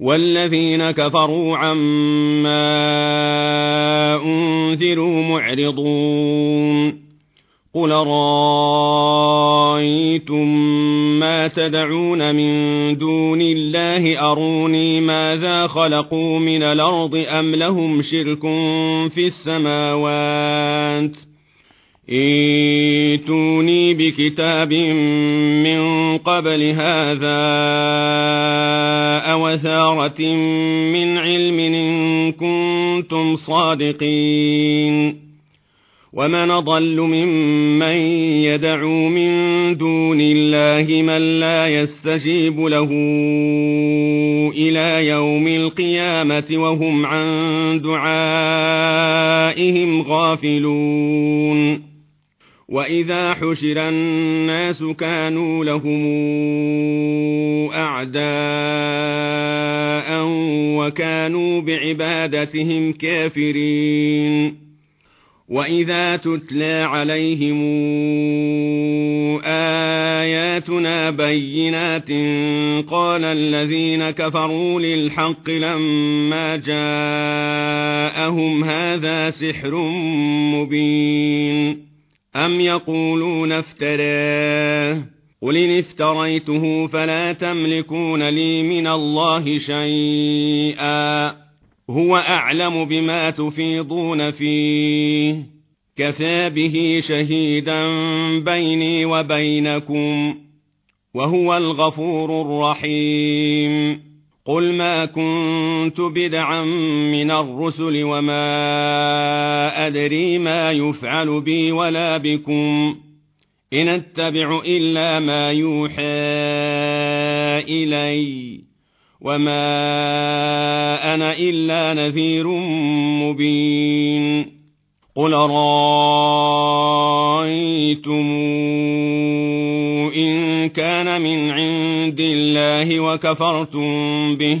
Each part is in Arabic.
والذين كفروا عما أنذروا معرضون. قل رايتم ما تدعون من دون الله؟ أروني ماذا خلقوا من الأرض أم لهم شرك في السماوات ۖ؟ ائتوني بكتاب من قبل هذا أوثارة من علم إن كنتم صادقين. ومن ضل ممن يدعو من دون الله من لا يستجيب له إلى يوم القيامة وهم عن دعائهم غافلون. واذا حشر الناس كانوا لهم اعداء وكانوا بعبادتهم كافرين واذا تتلى عليهم اياتنا بينات قال الذين كفروا للحق لما جاءهم هذا سحر مبين أم يقولون افتراه قل إن افتريته فلا تملكون لي من الله شيئا هو أعلم بما تفيضون فيه كفى به شهيدا بيني وبينكم وهو الغفور الرحيم قل ما كنت بدعا من الرسل وما أدري ما يفعل بي ولا بكم. إن أتبع إلا ما يوحى إلي. وما أنا إلا نذير مبين. قل رأيتم إن كان من عند الله وكفرتم به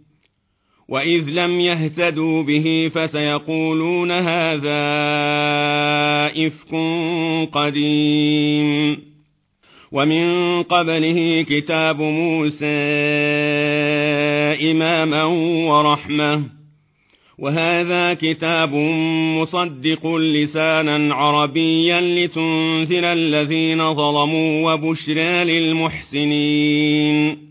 وإذ لم يهتدوا به فسيقولون هذا إفك قديم ومن قبله كتاب موسى إماما ورحمه وهذا كتاب مصدق لسانا عربيا لتنذر الذين ظلموا وبشرى للمحسنين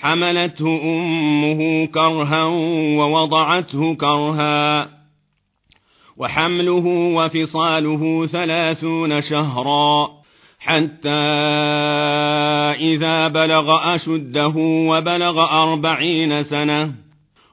حملته أمه كرها ووضعته كرها وحمله وفصاله ثلاثون شهرا حتى إذا بلغ أشده وبلغ أربعين سنة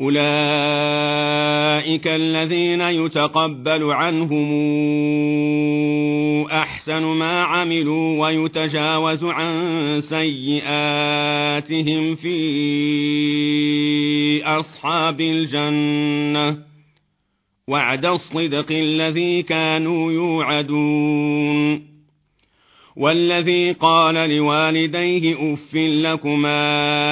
أولئك الذين يتقبل عنهم أحسن ما عملوا ويتجاوز عن سيئاتهم في أصحاب الجنة وعد الصدق الذي كانوا يوعدون والذي قال لوالديه اف لكما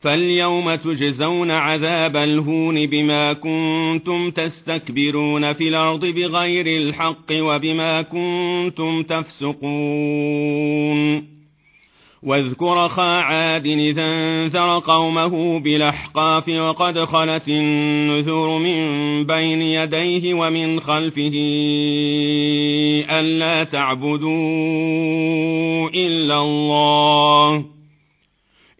فاليوم تجزون عذاب الهون بما كنتم تستكبرون في الأرض بغير الحق وبما كنتم تفسقون. واذكر خا عاد إذا انذر قومه بالأحقاف وقد خلت النذور من بين يديه ومن خلفه ألا تعبدوا إلا الله.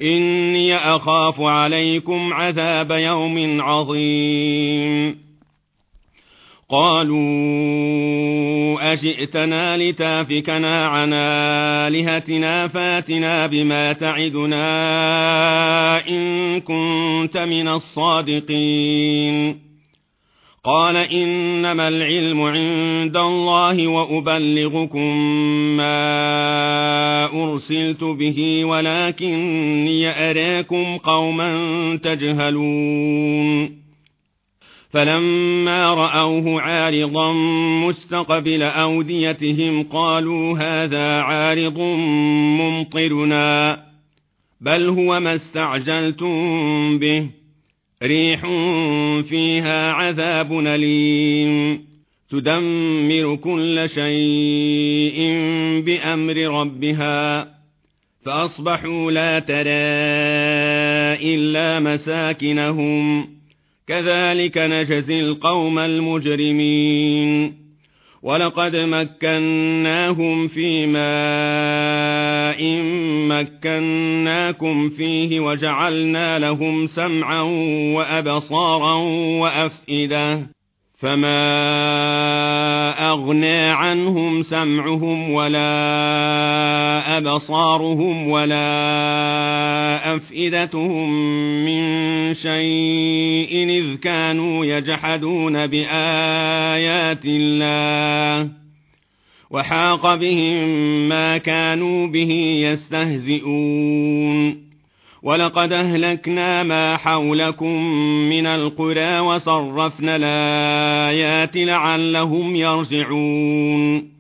إني أخاف عليكم عذاب يوم عظيم. قالوا أجئتنا لتافكنا عن آلهتنا فاتنا بما تعدنا إن كنت من الصادقين. قال إنما العلم عند الله وأبلغكم ما أرسلت به ولكني أراكم قوما تجهلون. فلما رأوه عارضا مستقبل أوديتهم قالوا هذا عارض ممطرنا بل هو ما استعجلتم به. ريح فيها عذاب أليم. تدمر كل شيء بأمر ربها. فأصبحوا لا ترى إلا مساكنهم. كذلك نجزي القوم المجرمين. ولقد مكناهم في ماء مكناكم فيه وجعلنا لهم سمعا وأبصارا وأفئدة فما أغنى عنهم سمعهم ولا أبصارهم ولا أفئدتهم من شيء إذ كانوا يجحدون بآيات الله وحاق بهم ما كانوا به يستهزئون. ولقد أهلكنا ما حولكم من القرى وصرفنا الآيات لعلهم يرجعون.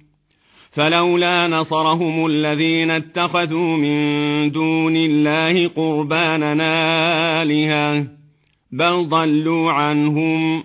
فلولا نصرهم الذين اتخذوا من دون الله قرباننا آلهة بل ضلوا عنهم.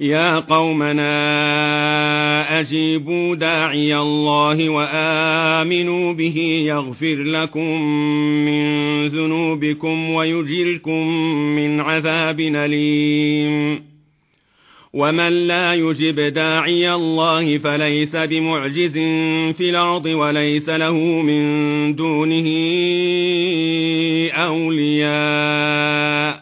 يا قومنا أجيبوا داعي الله وآمنوا به يغفر لكم من ذنوبكم ويجركم من عذاب أليم. ومن لا يجب داعي الله فليس بمعجز في الأرض وليس له من دونه أولياء.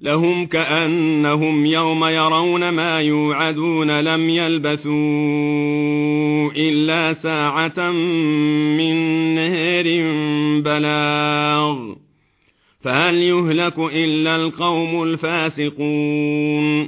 لهم كأنهم يوم يرون ما يوعدون لم يلبثوا إلا ساعة من نهر بلاغ. فهل يهلك إلا القوم الفاسقون؟